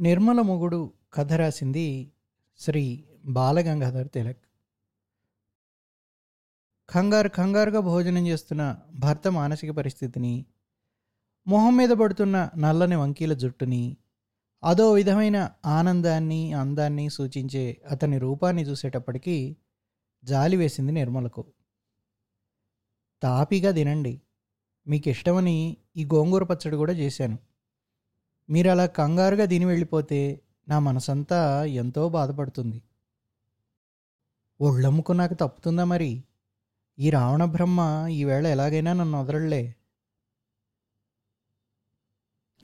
నిర్మల మొగుడు కథ రాసింది శ్రీ బాలగంగాధర్ తిలక్. కంగారు కంగారుగా భోజనం చేస్తున్న భర్త మానసిక పరిస్థితిని మొహం మీద పడుతున్న నల్లని వంకీల జుట్టుని అదో విధమైన ఆనందాన్ని అందాన్ని సూచించే అతని రూపాన్ని చూసేటప్పటికీ జాలి వేసింది నిర్మలకు. తాపిగా తినండి మీకు ఇష్టమని ఈ గోంగూర పచ్చడి కూడా చేశాను. మీరు అలా కంగారుగా దీని వెళ్ళిపోతే నా మనసంతా ఎంతో బాధపడుతుంది. ఒళ్ళమ్ముకు నాకు తప్పుతుందా మరి? ఈ రావణ బ్రహ్మ ఈవేళ ఎలాగైనా నన్ను వదలలే.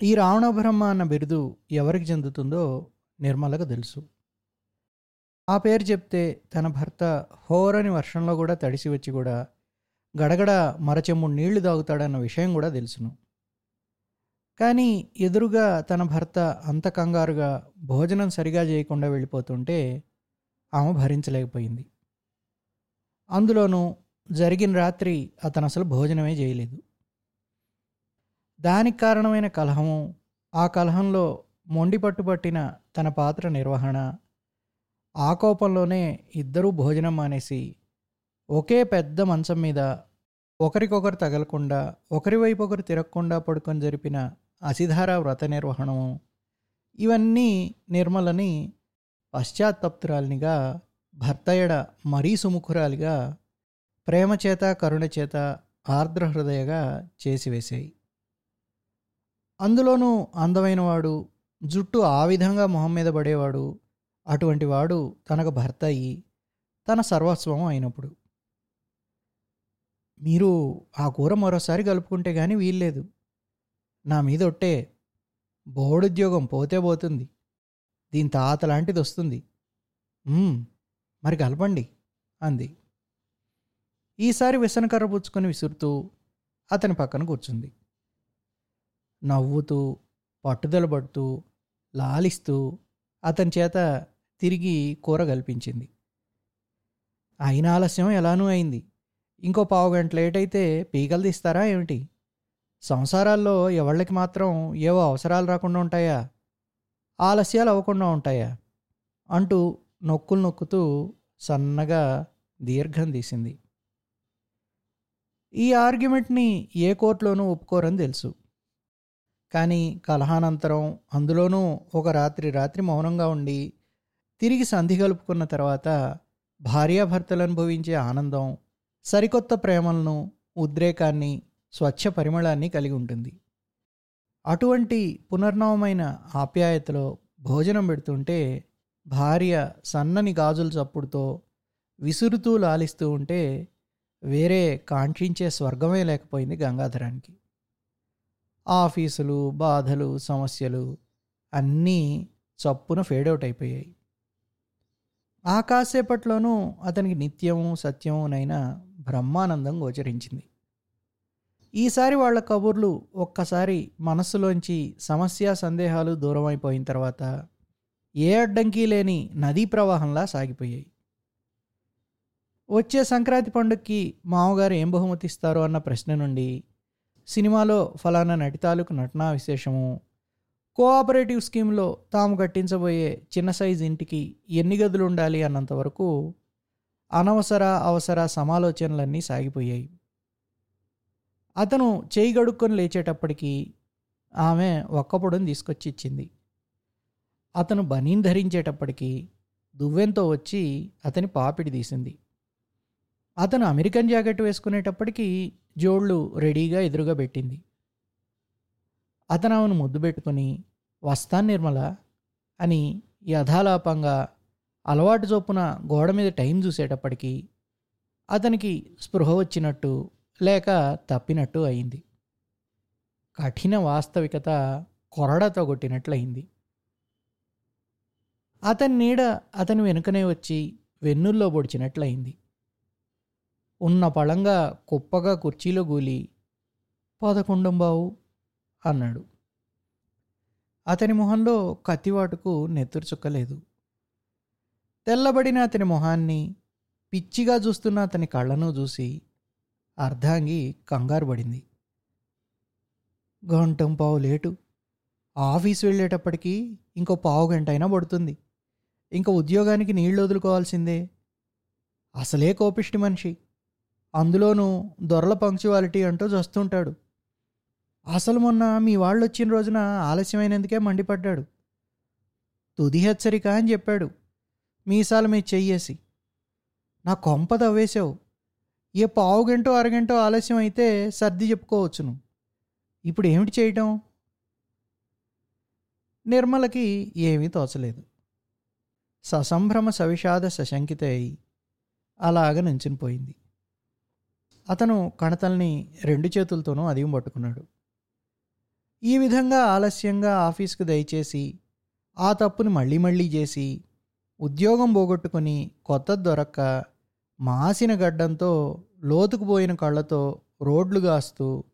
ఈ రావణ బ్రహ్మ అన్న బిరుదు ఎవరికి చెందుతుందో నిర్మలకు తెలుసు. ఆ పేరు చెప్తే తన భర్త హోరని వర్షంలో కూడా తడిసి వచ్చి కూడా గడగడ మరచెమ్ముడు నీళ్ళు తాగుతాడన్న విషయం కూడా తెలుసును. కానీ ఎదురుగా తన భర్త అంత కంగారుగా భోజనం సరిగా చేయకుండా వెళ్ళిపోతుంటే ఆమె భరించలేకపోయింది. అందులోనూ జరిగిన రాత్రి అతను అసలు భోజనమే చేయలేదు. దానికి కారణమైన కలహము ఆ కలహంలో మొండి పట్టుబట్టిన తన పాత్ర నిర్వహణ ఆ కోపంలోనే ఇద్దరూ భోజనం మానేసి ఒకే పెద్ద మంచం మీద ఒకరికొకరు తగలకుండా ఒకరి వైపు ఒకరు తిరగకుండా పడుకొని జరిపిన అసిధార వ్రత నిర్వహణము ఇవన్నీ నిర్మలని పశ్చాత్తప్తురాలినిగా భర్తయడ మరీ సుముఖురాలిగా ప్రేమచేత కరుణచేత ఆర్ద్రహృదయగా ఆర్ద్ర హృదయగా చేసివేశాయి. అందులోనూ అందమైనవాడు జుట్టు ఆ విధంగా మొహం మీద పడేవాడు అటువంటి వాడు తనకు భర్త అయ్యి తన సర్వస్వం అయినప్పుడు. మీరు ఆ కూర మరోసారి కలుపుకుంటే కానీ వీల్లేదు. నా మీద ఒట్టే బోర్డుద్యోగం పోతే పోతుంది. దీని తాత లాంటిది వస్తుంది. మరి కలపండి అంది. ఈసారి విసనకర్ర పుచ్చుకొని విసురుతూ అతని పక్కన కూర్చుంది. నవ్వుతూ పట్టుదల పడుతూ లాలిస్తూ అతని చేత తిరిగి కూర కల్పించింది. అయిన ఆలస్యం ఎలానూ అయింది. ఇంకో పావు గంట లేట్ అయితే పీకలు తీస్తారా ఏమిటి? సంసారాల్లో ఎవళ్ళకి మాత్రం ఏవో అవసరాలు రాకుండా ఉంటాయా? ఆలస్యాలు అవ్వకుండా ఉంటాయా? అంటూ నొక్కులు నొక్కుతూ సన్నగా దీర్ఘం తీసింది. ఈ ఆర్గ్యుమెంట్ని ఏ కోర్టులోనూ ఒప్పుకోరని తెలుసు. కానీ కలహానంతరం అందులోనూ ఒక రాత్రి రాత్రి మౌనంగా ఉండి తిరిగి సంధి కలుపుకున్న తర్వాత భార్యాభర్తలు అనుభవించే ఆనందం సరికొత్త ప్రేమలను ఉద్రేకాన్ని స్వచ్ఛ పరిమళాన్ని కలిగి ఉంటుంది. అటువంటి పునర్నవమైన ఆప్యాయతలో భోజనం పెడుతుంటే భార్య సన్నని గాజుల చప్పుడుతో విసురుతూ లాలిస్తూ ఉంటే వేరే కాంక్షించే స్వర్గమే లేకపోయింది గంగాధరానికి. ఆఫీసులు బాధలు సమస్యలు అన్నీ చప్పున ఫేడౌట్ అయిపోయాయి. ఆ కాసేపట్లోనూ అతనికి నిత్యము సత్యమునైన బ్రహ్మానందం గోచరించింది. ఈసారి వాళ్ళ కబుర్లు ఒక్కసారి మనస్సులోంచి సమస్య సందేహాలు దూరం అయిపోయిన తర్వాత ఏ అడ్డంకి లేని నదీ ప్రవాహంలా సాగిపోయాయి. వచ్చే సంక్రాంతి పండుగకి మామగారు ఏం బహుమతి ఇస్తారు అన్న ప్రశ్న నుండి సినిమాలో ఫలానా నటి తాలూకు నటనా విశేషము కోఆపరేటివ్ స్కీమ్లో తాము కట్టించబోయే చిన్న సైజ్ ఇంటికి ఎన్ని గదులు ఉండాలి అన్నంత వరకు అనవసర అవసర సమాలోచనలన్నీ సాగిపోయాయి. అతను చేయి గడుక్కొని లేచేటప్పటికి ఆమె ఒక్కపొడుని తీసుకొచ్చి ఇచ్చింది. అతను బనీన్ ధరించేటప్పటికి దువ్వెంతో వచ్చి అతని పాపిడి తీసింది. అతను అమెరికన్ జాకెట్ వేసుకునేటప్పటికి జోళ్ళు రెడీగా ఎదురుగా పెట్టింది. అతను ఆమెను ముద్దు పెట్టుకొని వస్తాను నిర్మల అని యథాలాపంగా అలవాటు చొప్పున గోడ మీద టైం చూసేటప్పటికి అతనికి స్పృహ వచ్చినట్టు లేక తప్పినట్టు అయింది. కఠిన వాస్తవికత కొరడతో కొట్టినట్లయింది. అతని నీడ అతని వెనుకనే వచ్చి వెన్నుల్లో పొడిచినట్లయింది. ఉన్న పళంగా కుప్పగా కుర్చీలో గూలి పదకొండం బావు అన్నాడు. అతని మొహంలో కత్తివాటుకు నెత్తురు చుక్కలేదు. తెల్లబడిన అతని మొహాన్ని పిచ్చిగా చూస్తున్న అతని కళ్ళను చూసి అర్ధాంగి కంగారు పడింది. గంటం పావు లేటు. ఆఫీస్ వెళ్ళేటప్పటికి ఇంకో పావు గంట అయినా పడుతుంది. ఇంకా ఉద్యోగానికి నీళ్ళు వదులుకోవాల్సిందే. అసలే కోపిష్టి మనిషి. అందులోనూ దొరల పంక్చువాలిటీ అంటూ చస్తుంటాడు. అసలు మొన్న మీ వాళ్ళు వచ్చిన రోజున ఆలస్యమైనందుకే మండిపడ్డాడు. తుది హెచ్చరిక అని చెప్పాడు. మీసాల మీద చెయ్యేసి. నా కొంప తవ్వేశావు. ఏ పావు గంటో అరగంటో ఆలస్యం అయితే సర్ది చెప్పుకోవచ్చును. ఇప్పుడు ఏమిటి చేయటం? నిర్మలకి ఏమీ తోచలేదు. ససంభ్రమ సవిషాద సశంకిత అయి అలాగ పోయింది. అతను కణతల్ని రెండు చేతులతోనూ అదిం పట్టుకున్నాడు. ఈ విధంగా ఆలస్యంగా ఆఫీస్కు దయచేసి ఆ తప్పుని మళ్ళీ మళ్ళీ చేసి ఉద్యోగం పోగొట్టుకొని కొత్త దొరక్క మాసిన గడ్డంతో లోతుకుపోయిన కళ్ళతో రోడ్లు గాస్తూ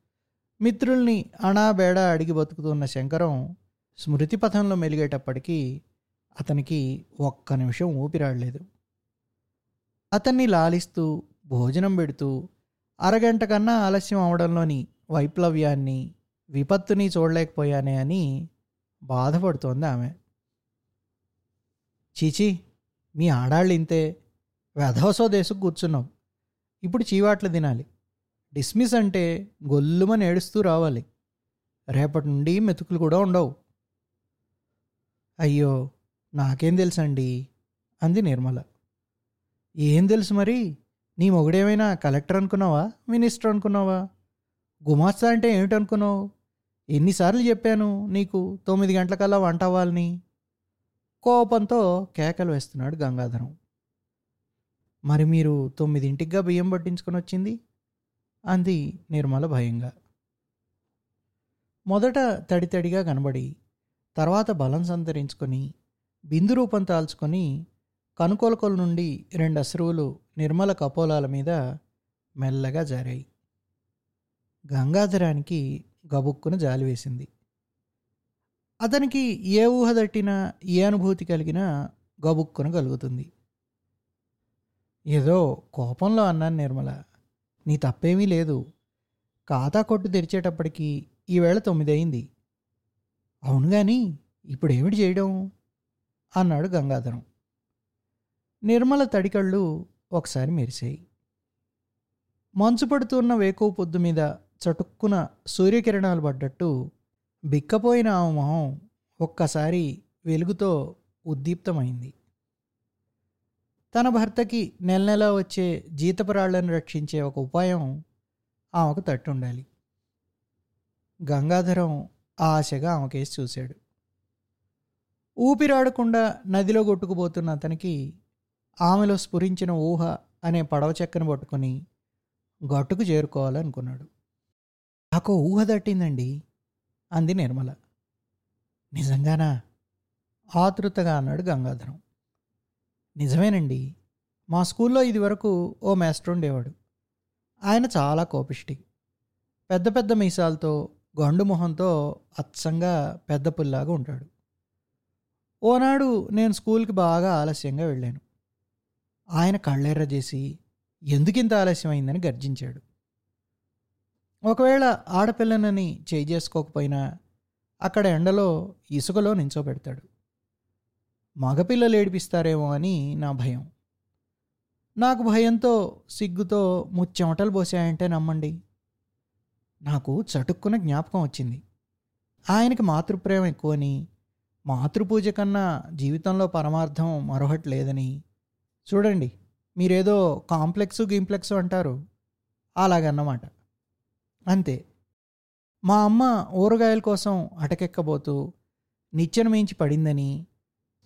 మిత్రుల్ని అణాబేడ అడిగి బతుకుతున్న శంకరం స్మృతి పథంలో మెలిగేటప్పటికీ అతనికి ఒక్క నిమిషం ఊపిరాడలేదు. అతన్ని లాలిస్తూ భోజనం పెడుతూ అరగంట కన్నా ఆలస్యం అవడంలోని వైప్లవ్యాన్ని విపత్తుని చూడలేకపోయానే అని బాధపడుతోంది ఆమె. చీచి మీ ఆడాళ్ళు ఇంతే వెధవసో దేశకు కూర్చున్నావు ఇప్పుడు చీవాట్లు తినాలి. డిస్మిస్ అంటే గొల్లుమని ఏడుస్తూ రావాలి. రేపటి నుండి మెతుకులు కూడా ఉండవు. అయ్యో నాకేం తెలుసండి? అంది నిర్మల. ఏం తెలుసు మరి? నీ మొగుడేమైనా కలెక్టర్ అనుకున్నావా? మినిస్టర్ అనుకున్నావా? గుమాస్తా అంటే ఏమిటనుకున్నావు? ఎన్నిసార్లు చెప్పాను నీకు తొమ్మిది గంటలకల్లా వంట అవ్వాలని? కోపంతో కేకలు వేస్తున్నాడు గంగాధరం. మరి మీరు తొమ్మిదింటిగా బియ్యం పట్టించుకొని వచ్చింది? అంది నిర్మల భయంగా. మొదట తడితడిగా కనబడి తర్వాత బలం సంతరించుకొని బిందు రూపం తాల్చుకొని కనుకొలకొల నుండి రెండు అశ్రువులు నిర్మల కపోలాల మీద మెల్లగా జారాయి. గంగాధరానికి గబుక్కున జాలి వేసింది. అతనికి ఏ ఊహ తట్టినా ఏ అనుభూతి కలిగినా గబుక్కున కలుగుతుంది. ఏదో కోపంలో అన్నాను నిర్మల. నీ తప్పేమీ లేదు. ఖాతా కొట్టు తెరిచేటప్పటికి ఈవేళ తొమ్మిది అయింది. అవును కానీ ఇప్పుడేమిటి చేయడం? అన్నాడు గంగాధరం. నిర్మల తడికళ్ళు ఒకసారి మెరిసాయి. మంచు పడుతున్న వేకువ పొద్దు మీద చటుక్కున సూర్యకిరణాలు పడ్డట్టు బిక్కపోయిన ఆమె మొహం ఒక్కసారి వెలుగుతో ఉద్దీప్తమైంది. తన భర్తకి నెల నెల వచ్చే జీతపరాళ్ళను రక్షించే ఒక ఉపాయం ఆమెకు తట్టుండాలి. గంగాధరం ఆశగా ఆమెకేసి చూశాడు. ఊపిరాడకుండా నదిలో కొట్టుకుపోతున్న అతనికి ఆమెలో స్ఫురించిన ఊహ అనే పడవ చెక్కను పట్టుకొని గట్టుకు చేరుకోవాలనుకున్నాడు. నాకు ఊహ తట్టిందండి అంది నిర్మల. నిజంగానా? ఆతృతగా అన్నాడు గంగాధరం. నిజమేనండి. మా స్కూల్లో ఇది వరకు ఓ మాస్టర్ ఉండేవాడు. ఆయన చాలా కోపిష్టి. పెద్ద పెద్ద మీసాలతో గండు మొహంతో అచ్చంగా పెద్ద పుల్లాగా ఉంటాడు. ఓనాడు నేను స్కూల్కి బాగా ఆలస్యంగా వెళ్ళాను. ఆయన కళ్ళెర్ర చేసి ఎందుకింత ఆలస్యమైందని గర్జించాడు. ఒకవేళ ఆడపిల్లనని చేయి చేసుకోకపోయినా అక్కడ ఎండలో ఇసుకలో నించోబెడతాడు. మగపిల్లలు ఏడిపిస్తారేమో అని నా భయం. నాకు భయంతో సిగ్గుతో ముచ్చెమటలు పోసాయంటే నమ్మండి. నాకు చటుక్కున జ్ఞాపకం వచ్చింది. ఆయనకి మాతృప్రేమ ఎక్కువని మాతృపూజ కన్నా జీవితంలో పరమార్థం మరొకటి లేదని. చూడండి మీరేదో కాంప్లెక్స్ గింప్లెక్స్ అంటారు. అలాగన్నమాట. అంతే. మా అమ్మ ఊరగాయల కోసం అటకెక్కబోతూ నిచ్చెన మించి పడిందని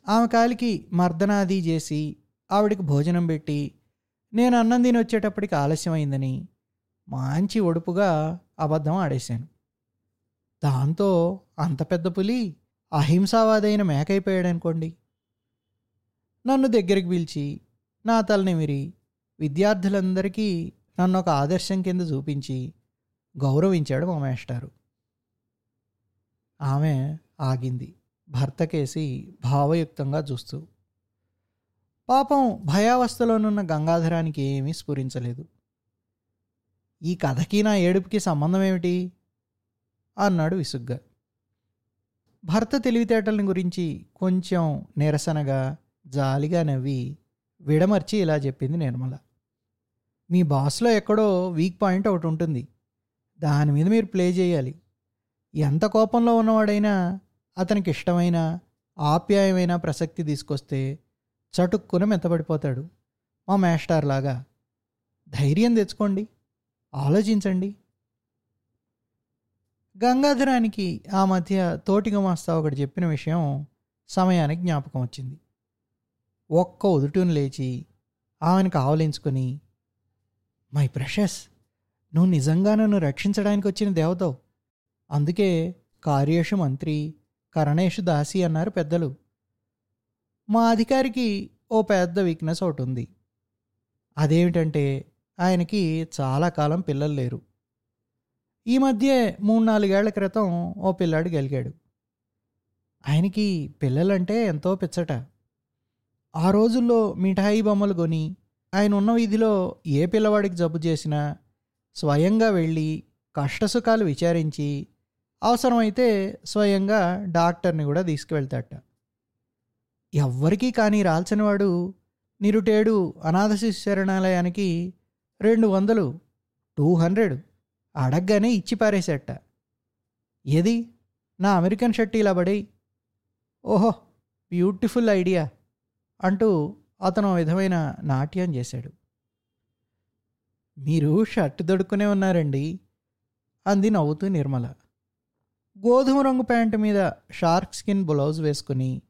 ఆమె కాలికి మర్దనాది చేసి ఆవిడికి భోజనం పెట్టి నేను అన్నం తిని వచ్చేటప్పటికి ఆలస్యమైందని మంచి ఒడుపుగా అబద్ధం ఆడేశాను. దాంతో అంత పెద్ద పులి అహింసావాదైన మేకైపోయాడనుకోండి. నన్ను దగ్గరికి పిలిచి నా తలనిమిరి విద్యార్థులందరికీ నన్ను ఒక ఆదర్శం కింద చూపించి గౌరవించాడు మా మేస్టారు ఆమె ఆగింది. భర్తకేసి భావయుక్తంగా చూస్తూ పాపం భయావస్థలోనున్న గంగాధరానికి ఏమీ స్ఫురించలేదు. ఈ కథకి నా ఏడుపుకి సంబంధం ఏమిటి అన్నాడు విసుగ్గా. భర్త తెలివితేటల్ని గురించి కొంచెం నిరసనగా జాలిగా నవ్వి విడమర్చి ఇలా చెప్పింది నిర్మల. మీ బాస్లో ఎక్కడో వీక్ పాయింట్ ఒకటి ఉంటుంది. దాని మీద మీరు ప్లే చేయాలి. ఎంత కోపంలో ఉన్నవాడైనా అతనికి ఇష్టమైన ఆప్యాయమైన ప్రసక్తి తీసుకొస్తే చటుక్కున మెత్తబడిపోతాడు మా మేస్టార్ లాగా. ధైర్యం తెచ్చుకోండి ఆలోచించండి. గంగాధరానికి ఆ మధ్య తోటి గుమాస్తా ఒకటి చెప్పిన విషయం సమయానికి జ్ఞాపకం వచ్చింది. ఒక్క ఉదుటును లేచి ఆమెను ఆవలించుకొని మై ప్రెషస్ నువ్వు నిజంగా నన్ను రక్షించడానికి వచ్చిన దేవతవు. అందుకే కార్యేషు మంత్రి కరణేష్ దాసి అన్నారు పెద్దలు. మా అధికారికి ఓ పెద్ద వీక్నెస్ ఒకటి ఉంది. అదేమిటంటే ఆయనకి చాలా కాలం పిల్లలు లేరు. ఈ మధ్య మూడు నాలుగేళ్ళ క్రితం ఓ పిల్లాడు గెలిగాడు. ఆయనకి పిల్లలంటే ఎంతో పిచ్చట. ఆ రోజుల్లో మిఠాయి బొమ్మలు కొని ఆయన ఉన్న వీధిలో ఏ పిల్లవాడికి జబ్బు చేసినా స్వయంగా వెళ్ళి కష్టసుఖాలు విచారించి అవసరమైతే స్వయంగా డాక్టర్ని కూడా తీసుకువెళ్తాట ఎవ్వరికీ కానీ రాల్సినవాడు నిరుటేడు అనాథ శరణాలయానికి రెండు వందలు టూ హండ్రెడ్ అడగ్గానే ఇచ్చి పారేసేట ఏది? నా అమెరికన్ షర్ట్ ఇలా పడి ఓహో బ్యూటిఫుల్ ఐడియా అంటూ అతను విధమైన నాట్యం చేశాడు. మీరు షర్ట్ దొడుక్కునే ఉన్నారండి అంది నవ్వుతూ నిర్మల. గోధుమ రంగు ప్యాంటు మీద షార్క్ స్కిన్ బ్లౌజ్ వేసుకుని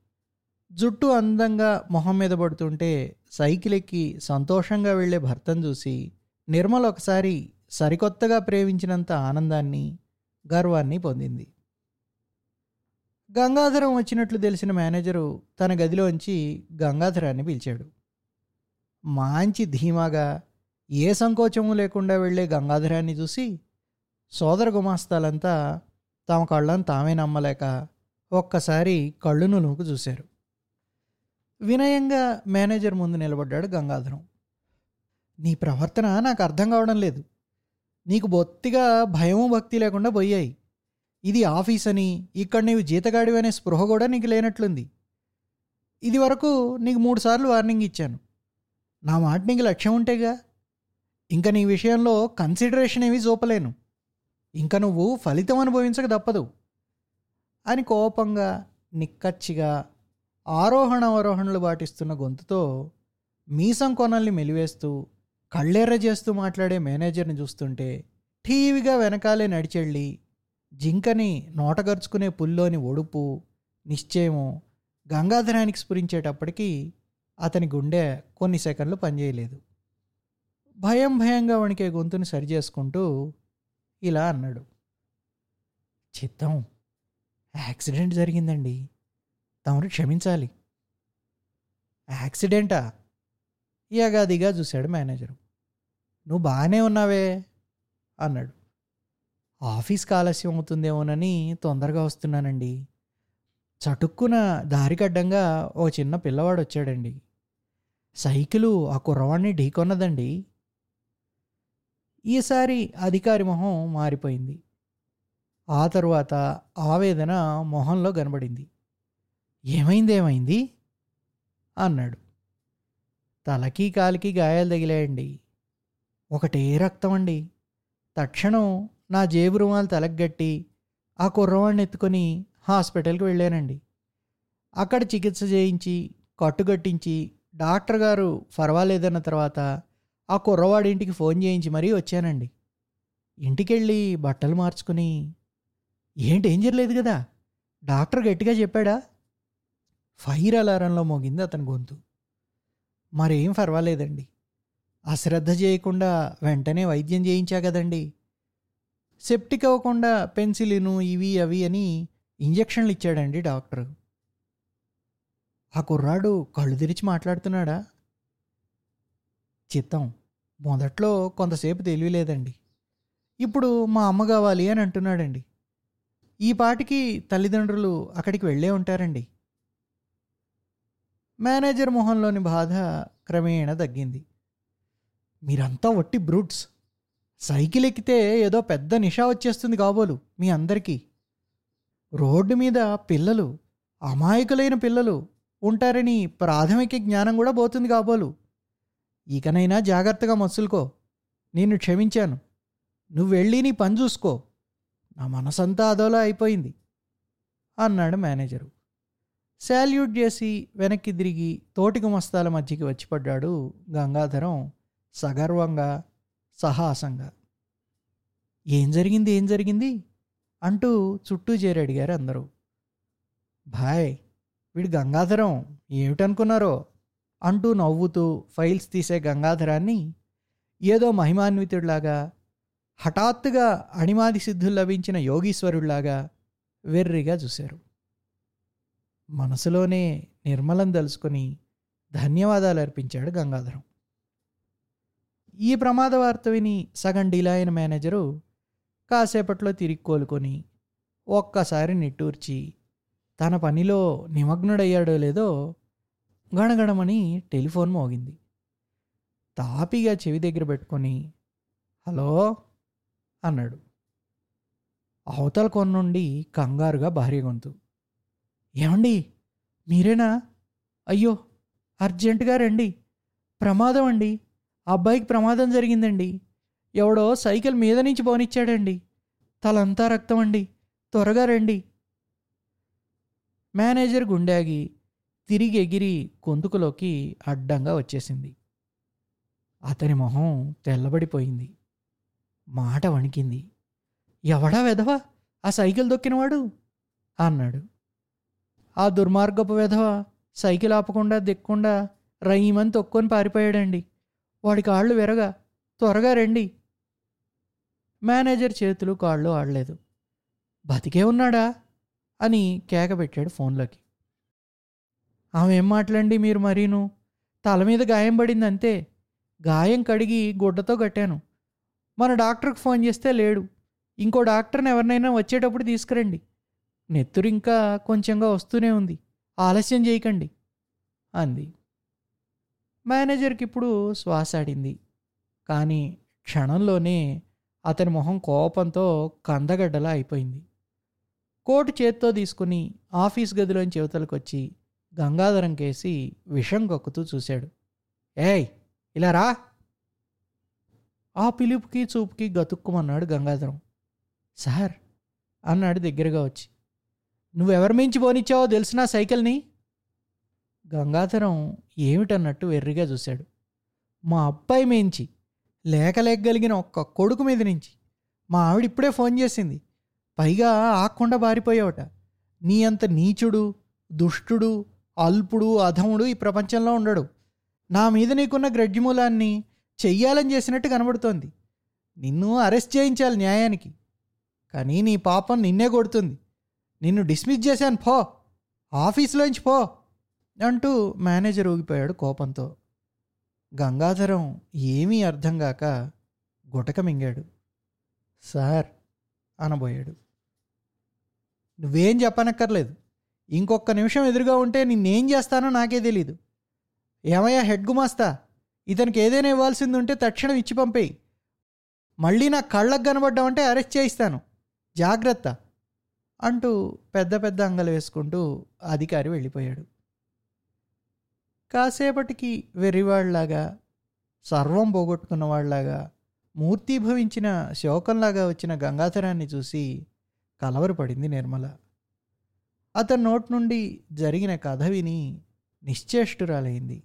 జుట్టు అందంగా మొహం మీద పడుతుంటే సైకిల్ ఎక్కి సంతోషంగా వెళ్ళే భర్తను చూసి నిర్మల ఒకసారి సరికొత్తగా ప్రేమించినంత ఆనందాన్ని గర్వాన్ని పొందింది. గంగాధరం వచ్చినట్లు తెలిసిన మేనేజరు తన గదిలోంచి గంగాధరాన్ని పిలిచాడు. మంచి ధీమాగా ఏ సంకోచము లేకుండా వెళ్ళే గంగాధరాన్ని చూసి సోదర గుమాస్తాలంతా తమ కళ్ళను తామే నమ్మలేక ఒక్కసారి కళ్ళును నూకు చూశారు. వినయంగా మేనేజర్ ముందు నిలబడ్డాడు గంగాధరం. నీ ప్రవర్తన నాకు అర్థం కావడం లేదు. నీకు బొత్తిగా భయము భక్తి లేకుండా పోయాయి. ఇది ఆఫీస్ అని ఇక్కడ నీవు జీతగాడివి అనే స్పృహ కూడా నీకు లేనట్లుంది. ఇది వరకు నీకు మూడుసార్లు వార్నింగ్ ఇచ్చాను. నా మాట నీకు లక్ష్యం ఉంటేగా ఇంకా నీ విషయంలో కన్సిడరేషన్ ఏమీ చూపలేను. ఇంకా నువ్వు ఫలితం అనుభవించక తప్పదు. అని కోపంగా నిక్కచ్చిగా ఆరోహణ అవరోహణలు పాటిస్తున్న గొంతుతో మీసం కొనల్ని మెలివేస్తూ కళ్ళెర్ర చేస్తూ మాట్లాడే మేనేజర్ని చూస్తుంటే ఠీవిగా వెనకాలే నడిచెళ్ళి జింకని నోటగరుచుకునే పుల్లోని ఒడుపు నిశ్చయము గంగాధరానికి స్ఫురించేటప్పటికీ అతని గుండె కొన్ని సెకండ్లు పనిచేయలేదు. భయం భయంగా వణికే గొంతుని సరిచేసుకుంటూ ఇలా అన్నాడు. చిత్తం యాక్సిడెంట్ జరిగిందండి. తమను క్షమించాలి. యాక్సిడెంటా? యగాదిగా చూశాడు మేనేజరు. నువ్వు బాగానే ఉన్నావే అన్నాడు. ఆఫీస్కి ఆలస్యం అవుతుందేమోనని తొందరగా వస్తున్నానండి. చటుక్కున దారికడ్డంగా ఓ చిన్న పిల్లవాడు వచ్చాడండి. సైకిలు ఆ కుర్రవాడిని ఢీకొన్నదండి. ఈసారి అధికారి మొహం మారిపోయింది. ఆ తరువాత ఆవేదన మొహంలో కనబడింది. ఏమైంది ఏమైంది? అన్నాడు. తలకి కాలికి గాయాలు తగిలాయండి. ఒకటే రక్తం అండి తక్షణం నా జేబు రుమాలు తలగట్టి ఆ కుర్రవాడిని ఎత్తుకొని హాస్పిటల్కి వెళ్ళానండి. అక్కడ చికిత్స చేయించి కట్టుగట్టించి డాక్టర్ గారు పర్వాలేదన్న తర్వాత ఆ కుర్రవాడి ఇంటికి ఫోన్ చేయించి మరీ వచ్చానండి. ఇంటికెళ్ళి బట్టలు మార్చుకుని ఏం డేంజర్ లేదు కదా? డాక్టర్ గట్టిగా చెప్పాడా? ఫైర్ అలారంలో మోగింది అతని గొంతు. మరేం పర్వాలేదండి అశ్రద్ధ చేయకుండా వెంటనే వైద్యం చేయించా కదండి. సెప్టిక్ అవ్వకుండా పెన్సిలిను ఇవి అవి అని ఇంజక్షన్లు ఇచ్చాడండి డాక్టర్. ఆ కుర్రాడు కళ్ళు తెరిచి మాట్లాడుతున్నాడా? చిత్తం. మొదట్లో కొంతసేపు తెలియలేదండి ఇప్పుడు మా అమ్మ కావాలి అని అంటున్నాడండి. ఈ పాటికి తల్లిదండ్రులు అక్కడికి వెళ్ళే ఉంటారండి. మేనేజర్ మొహంలోని బాధ క్రమేణా తగ్గింది. మీరంతా వట్టి బ్రూట్స్. సైకిల్ ఎక్కితే ఏదో పెద్ద నిషా వచ్చేస్తుంది కాబోలు మీ అందరికీ. రోడ్డు మీద పిల్లలు అమాయకులైన పిల్లలు ఉంటారని ప్రాథమిక జ్ఞానం కూడా పోతుంది కాబోలు. ఇకనైనా జాగ్రత్తగా మసులుకో. నేను క్షమించాను. నువ్వు వెళ్ళి నీ పని చూసుకో. నా మనసంతా అదోలా అయిపోయింది. అన్నాడు మేనేజరు. శాల్యూట్ చేసి వెనక్కి తిరిగి తోటి గుమస్తాల మధ్యకి వచ్చి పడ్డాడు గంగాధరం సగర్వంగా సాహసంగా. ఏం జరిగింది? ఏం జరిగింది? అంటూ చుట్టూ చేరి అడిగారు అందరూ. భాయ్ వీడు గంగాధరం ఏమిటనుకున్నారో? అంటూ నవ్వుతూ ఫైల్స్ తీసే గంగాధరాన్ని ఏదో మహిమాన్వితుడిలాగా హఠాత్తుగా అణిమాది సిద్ధులు లభించిన యోగీశ్వరుడిలాగా వెర్రిగా చూశారు. మనసులోనే నిర్మలం దలుచుకొని ధన్యవాదాలు అర్పించాడు గంగాధరం. ఈ ప్రమాద వార్త విని సగం డిలాయిన మేనేజరు కాసేపట్లో తిరిగి కోలుకొని ఒక్కసారి నిట్టూర్చి తన పనిలో నిమగ్నుడయ్యాడో లేదో గణగణమని టెలిఫోన్ మోగింది. తాపిగా చెవి దగ్గర పెట్టుకొని హలో అన్నాడు. అవతల కొన్నుండి కంగారుగా భార్య గొంతు. ఏమండి? మీరేనా? అయ్యో అర్జెంటుగా రండి. ప్రమాదం అండి. అబ్బాయికి ప్రమాదం జరిగిందండి. ఎవడో సైకిల్ మీద నుంచి పోనిచ్చాడండి. తలంతా రక్తం అండి. త్వరగా రండి. మేనేజర్ గుండాగి తిరిగి ఎగిరి గొంతుకులోకి అడ్డంగా వచ్చేసింది. అతని మొహం తెల్లబడిపోయింది. మాట వణికింది. ఎవడా వెధవా? ఆ సైకిల్ దొక్కినవాడు? అన్నాడు. ఆ దుర్మార్గపు వెధవ సైకిల్ ఆపకుండా దిక్కుండా రయ్యమని తొక్కొని పారిపోయాడండి. వాడి కాళ్ళు విరగా త్వరగా రండి. మేనేజర్ చేతులు కాళ్ళు ఆడలేదు. బతికే ఉన్నాడా? అని కేక పెట్టాడు ఫోన్లోకి. ఆమె ఏం మాట్లాడండి మీరు మరీను? తల మీద గాయం పడింది అంతే. గాయం కడిగి గుడ్డతో కట్టాను. మన డాక్టర్కి ఫోన్ చేస్తే లేడు. ఇంకో డాక్టర్ని ఎవరినైనా వచ్చేటప్పుడు తీసుకురండి. నెత్తురు ఇంకా కొంచెంగా వస్తూనే ఉంది. ఆలస్యం చేయకండి. అంది. మేనేజర్కి ఇప్పుడు శ్వాస ఆడింది. కానీ క్షణంలోనే అతని మొహం కోపంతో కందగడ్డలా అయిపోయింది. కోటు చేత్తో తీసుకుని ఆఫీస్ గదిలోంచి యువతలకు వచ్చి గంగాధరం కేసి విషం గొక్కుతూ చూశాడు. ఏయ్ ఇలా రా. ఆ పిలుపుకి చూపుకి గతుక్కుమన్నాడు గంగాధరం. సార్ అన్నాడు దగ్గరగా వచ్చి. నువ్వెవరి మించి పోనిచ్చావో తెలిసినా సైకిల్ని? గంగాధరం ఏమిటన్నట్టు వెర్రిగా చూశాడు. మా అబ్బాయి మేంచి లేకలేగలిగిన ఒక్క కొడుకు మీద నుంచి మా ఆవిడ ఇప్పుడే ఫోన్ చేసింది. పైగా ఆకుండా బారిపోయావట. నీ అంత నీచుడు దుష్టుడు అల్పుడు అధముడు ఈ ప్రపంచంలో ఉండడు. నా మీద నీకున్న గ్రడ్జిమూలాన్ని చెయ్యాలని చేసినట్టు కనబడుతోంది. నిన్ను అరెస్ట్ చేయించాలి న్యాయానికి. కానీ నీ పాపం నిన్నే కొడుతుంది. నిన్ను డిస్మిస్ చేశాను పో. ఆఫీస్లోంచి పో. అంటూ మేనేజర్ ఊగిపోయాడు కోపంతో. గంగాధరం ఏమీ అర్థం కాక గుటక మింగాడు. సార్ అనబోయాడు. నువ్వేం చెప్పనక్కర్లేదు. ఇంకొక నిమిషం ఎదురుగా ఉంటే నిన్నేం చేస్తానో నాకే తెలీదు. ఏమయ్యా హెడ్ గుమాస్తా? ఇతనికి ఏదైనా ఇవ్వాల్సింది ఉంటే తక్షణం ఇచ్చి పంపేయి. మళ్ళీ నా కళ్ళకు కనబడ్డామంటే అరెస్ట్ చేయిస్తాను. జాగ్రత్త అంటూ పెద్ద పెద్ద అంగలు వేసుకుంటూ అధికారి వెళ్ళిపోయాడు. కాసేపటికి వెర్రివాళ్ళాగా సర్వం పోగొట్టుకున్న వాళ్ళలాగా మూర్తీభవించిన శోకంలాగా వచ్చిన గంగాధరాన్ని చూసి కలవరపడింది నిర్మల. అతని నోటి నుండి జరిగిన కథ విని నిశ్చేష్టురాలైంది.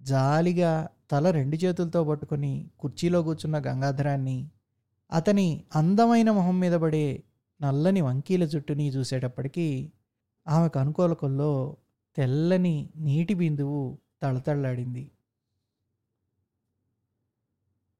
జాలిగా తల రెండు చేతులతో పట్టుకొని కుర్చీలో కూర్చున్న గంగాధరాన్ని అతని అందమైన మొహం మీద పడే నల్లని వంకీల జుట్టుని చూసేటప్పటికీ ఆమెకు అనుకూలకుల్లో తెల్లని నీటి బిందువు తళతళ్ళాడింది